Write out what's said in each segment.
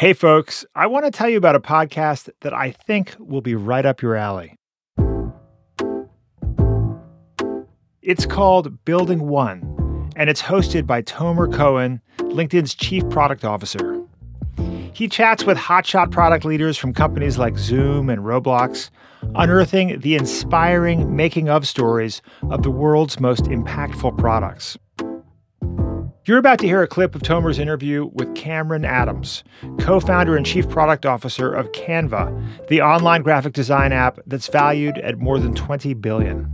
Hey, folks, I want to tell you about a podcast that I think will be right up your alley. It's called Building One, and it's hosted by Tomer Cohen, LinkedIn's Chief Product Officer. He chats with hotshot product leaders from companies like Zoom and Roblox, unearthing the inspiring making of stories of the world's most impactful products. You're about to hear a clip of Tomer's interview with Cameron Adams, co founder and chief product officer of Canva, the online graphic design app that's valued at more than 20 billion.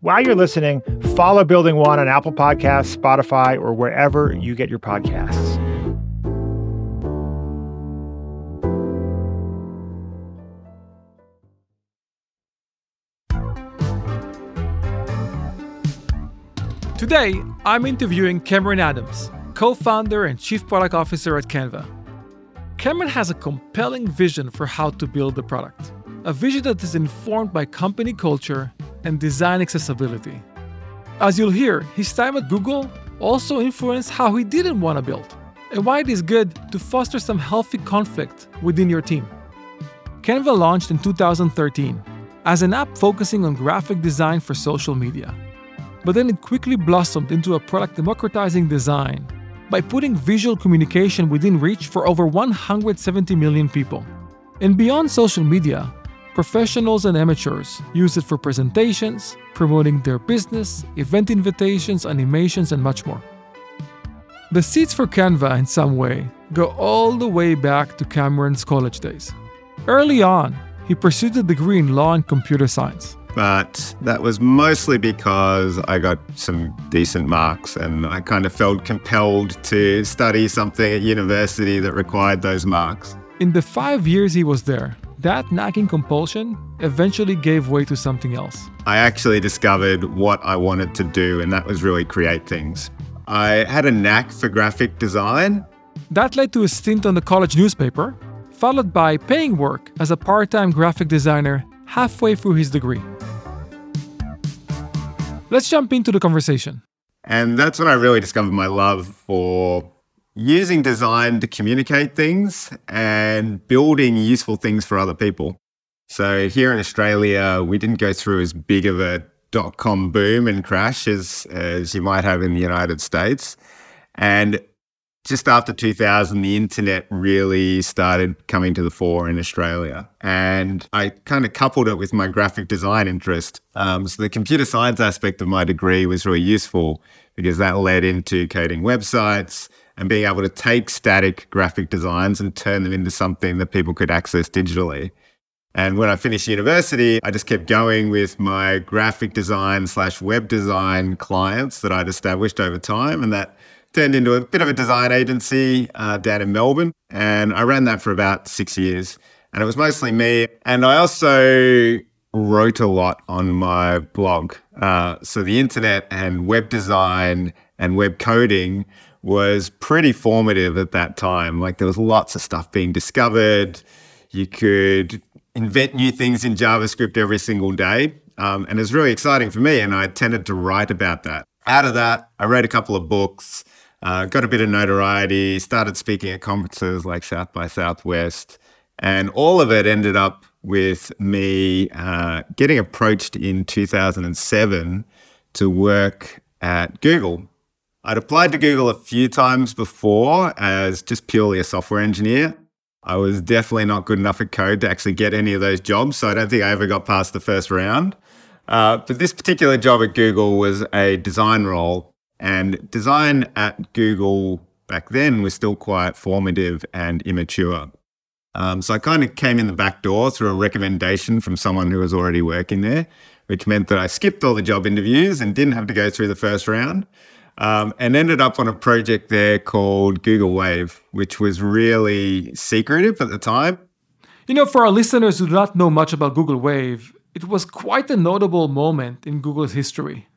While you're listening, follow Building One on Apple Podcasts, Spotify, or wherever you get your podcasts. Today, I'm interviewing Cameron Adams, co founder and chief product officer at Canva. Cameron has a compelling vision for how to build the product, a vision that is informed by company culture and design accessibility. As you'll hear, his time at Google also influenced how he didn't want to build, and why it is good to foster some healthy conflict within your team. Canva launched in 2013 as an app focusing on graphic design for social media but then it quickly blossomed into a product democratizing design by putting visual communication within reach for over 170 million people. And beyond social media, professionals and amateurs use it for presentations, promoting their business, event invitations, animations, and much more. The seeds for Canva, in some way, go all the way back to Cameron's college days. Early on, he pursued a degree in law and computer science but that was mostly because I got some decent marks and I kind of felt compelled to study something at university that required those marks. In the five years he was there, that nagging compulsion eventually gave way to something else. I actually discovered what I wanted to do, and that was really create things. I had a knack for graphic design. That led to a stint on the college newspaper, followed by paying work as a part time graphic designer halfway through his degree. Let's jump into the conversation. And that's when I really discovered my love for using design to communicate things and building useful things for other people. So here in Australia, we didn't go through as big of a dot com boom and crash as, as you might have in the United States. And just after 2000, the internet really started coming to the fore in Australia. And I kind of coupled it with my graphic design interest. Um, so the computer science aspect of my degree was really useful because that led into coding websites and being able to take static graphic designs and turn them into something that people could access digitally. And when I finished university, I just kept going with my graphic design slash web design clients that I'd established over time. And that turned into a bit of a design agency uh, down in Melbourne. And I ran that for about six years. And it was mostly me. And I also wrote a lot on my blog. Uh, so the internet and web design and web coding was pretty formative at that time. Like there was lots of stuff being discovered. You could invent new things in JavaScript every single day. Um, and it was really exciting for me. And I tended to write about that. Out of that, I wrote a couple of books. Uh, got a bit of notoriety, started speaking at conferences like South by Southwest, and all of it ended up with me uh, getting approached in 2007 to work at Google. I'd applied to Google a few times before as just purely a software engineer. I was definitely not good enough at code to actually get any of those jobs, so I don't think I ever got past the first round. Uh, but this particular job at Google was a design role and design at Google back then was still quite formative and immature. Um, so I kind of came in the back door through a recommendation from someone who was already working there, which meant that I skipped all the job interviews and didn't have to go through the first round. Um, and ended up on a project there called Google Wave, which was really secretive at the time. You know, for our listeners who do not know much about Google Wave, it was quite a notable moment in Google's history.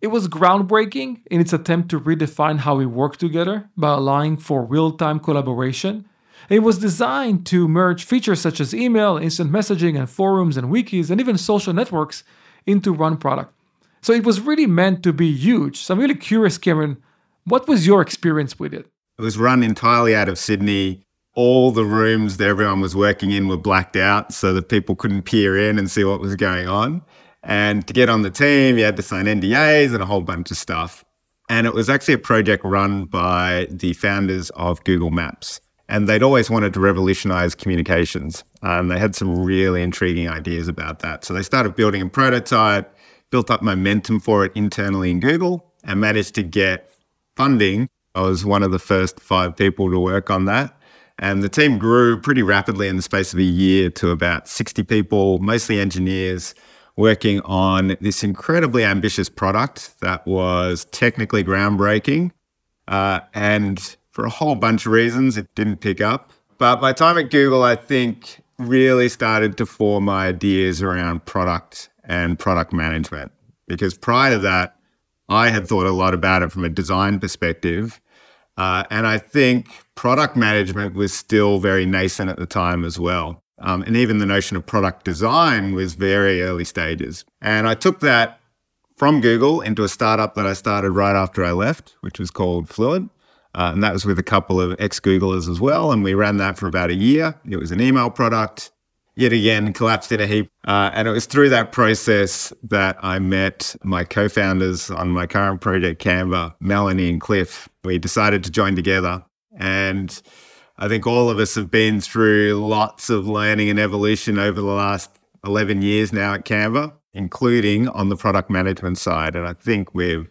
It was groundbreaking in its attempt to redefine how we work together by allowing for real time collaboration. It was designed to merge features such as email, instant messaging, and forums and wikis, and even social networks into one product. So it was really meant to be huge. So I'm really curious, Cameron, what was your experience with it? It was run entirely out of Sydney. all the rooms that everyone was working in were blacked out so that people couldn't peer in and see what was going on. And to get on the team, you had to sign NDAs and a whole bunch of stuff. And it was actually a project run by the founders of Google Maps. And they'd always wanted to revolutionize communications. Um, they had some really intriguing ideas about that. So they started building a prototype, built up momentum for it internally in Google, and managed to get funding. I was one of the first five people to work on that. And the team grew pretty rapidly in the space of a year to about 60 people, mostly engineers, working on this incredibly ambitious product that was technically groundbreaking. Uh, and for a whole bunch of reasons, it didn't pick up. But my time at Google, I think, really started to form my ideas around product and product management. Because prior to that, I had thought a lot about it from a design perspective. Uh, and I think product management was still very nascent at the time as well. Um, and even the notion of product design was very early stages. And I took that from Google into a startup that I started right after I left, which was called Fluent. Uh, and that was with a couple of ex Googlers as well. And we ran that for about a year. It was an email product, yet again, collapsed in a heap. Uh, and it was through that process that I met my co founders on my current project, Canva, Melanie and Cliff. We decided to join together. And I think all of us have been through lots of learning and evolution over the last 11 years now at Canva, including on the product management side. And I think we've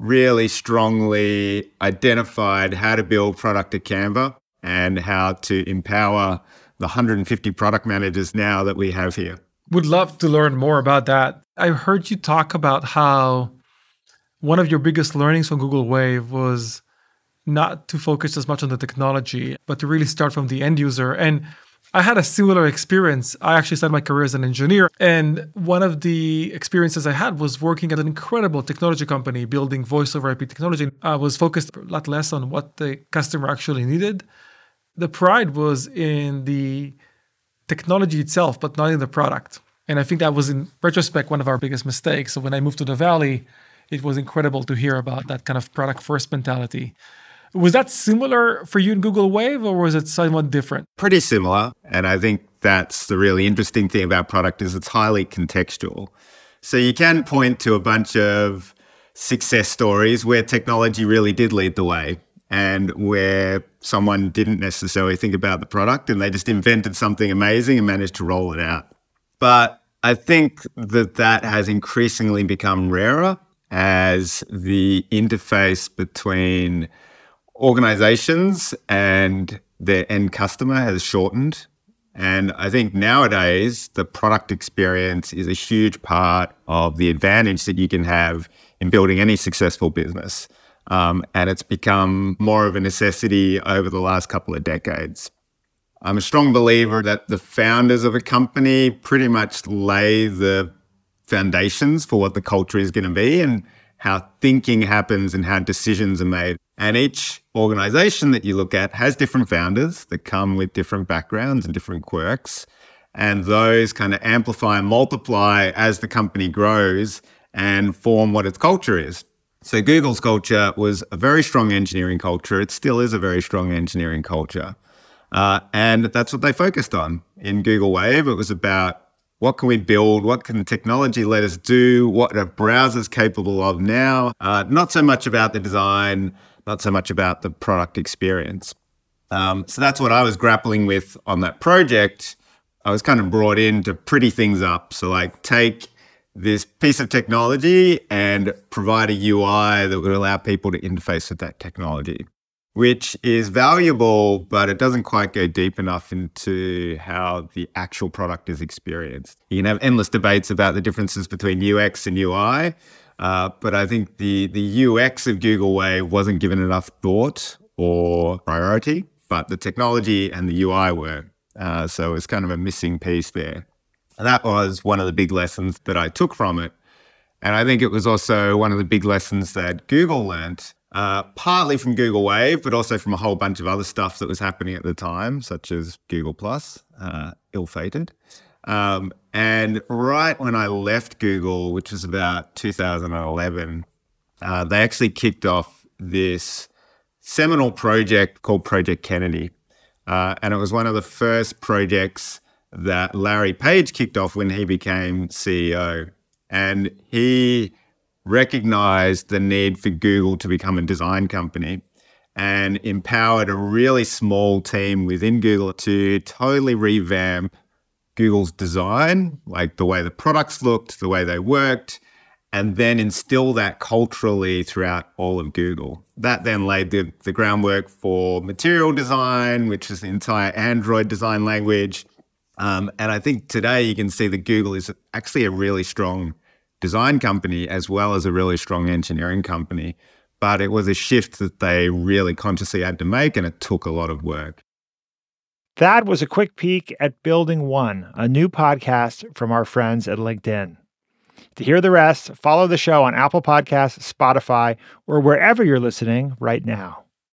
really strongly identified how to build product at Canva and how to empower the 150 product managers now that we have here. Would love to learn more about that. I heard you talk about how one of your biggest learnings from Google Wave was not to focus as much on the technology, but to really start from the end user. And I had a similar experience. I actually started my career as an engineer. And one of the experiences I had was working at an incredible technology company building voice over IP technology. I was focused a lot less on what the customer actually needed. The pride was in the technology itself, but not in the product. And I think that was, in retrospect, one of our biggest mistakes. So when I moved to the Valley, it was incredible to hear about that kind of product first mentality. Was that similar for you in Google Wave or was it somewhat different? Pretty similar. And I think that's the really interesting thing about product is it's highly contextual. So you can point to a bunch of success stories where technology really did lead the way and where someone didn't necessarily think about the product and they just invented something amazing and managed to roll it out. But I think that that has increasingly become rarer as the interface between organizations and their end customer has shortened. And I think nowadays the product experience is a huge part of the advantage that you can have in building any successful business. Um, and it's become more of a necessity over the last couple of decades. I'm a strong believer that the founders of a company pretty much lay the foundations for what the culture is going to be and how thinking happens and how decisions are made. And each organization that you look at has different founders that come with different backgrounds and different quirks. And those kind of amplify and multiply as the company grows and form what its culture is. So Google's culture was a very strong engineering culture. It still is a very strong engineering culture. Uh, and that's what they focused on. In Google Wave, it was about what can we build? What can technology let us do? What are browsers capable of now? Uh, not so much about the design, not so much about the product experience. Um, so that's what I was grappling with on that project. I was kind of brought in to pretty things up. So, like, take this piece of technology and provide a UI that would allow people to interface with that technology, which is valuable, but it doesn't quite go deep enough into how the actual product is experienced. You can have endless debates about the differences between UX and UI, uh, but I think the the UX of Google Wave wasn't given enough thought or priority, but the technology and the UI were. Uh, so it's kind of a missing piece there. And that was one of the big lessons that I took from it. And I think it was also one of the big lessons that Google learned, uh, partly from Google Wave, but also from a whole bunch of other stuff that was happening at the time, such as Google Plus, uh, ill fated. Um, and right when I left Google, which was about 2011, uh, they actually kicked off this seminal project called Project Kennedy. Uh, and it was one of the first projects that Larry Page kicked off when he became CEO. And he recognized the need for Google to become a design company and empowered a really small team within Google to totally revamp Google's design, like the way the products looked, the way they worked, and then instill that culturally throughout all of Google. That then laid the, the groundwork for material design, which is the entire Android design language. Um, and I think today you can see that Google is actually a really strong design company as well as a really strong engineering company. But it was a shift that they really consciously had to make, and it took a lot of work. That was a quick peek at Building One, a new podcast from our friends at LinkedIn. To hear the rest, follow the show on Apple Podcasts, Spotify, or wherever you're listening right now.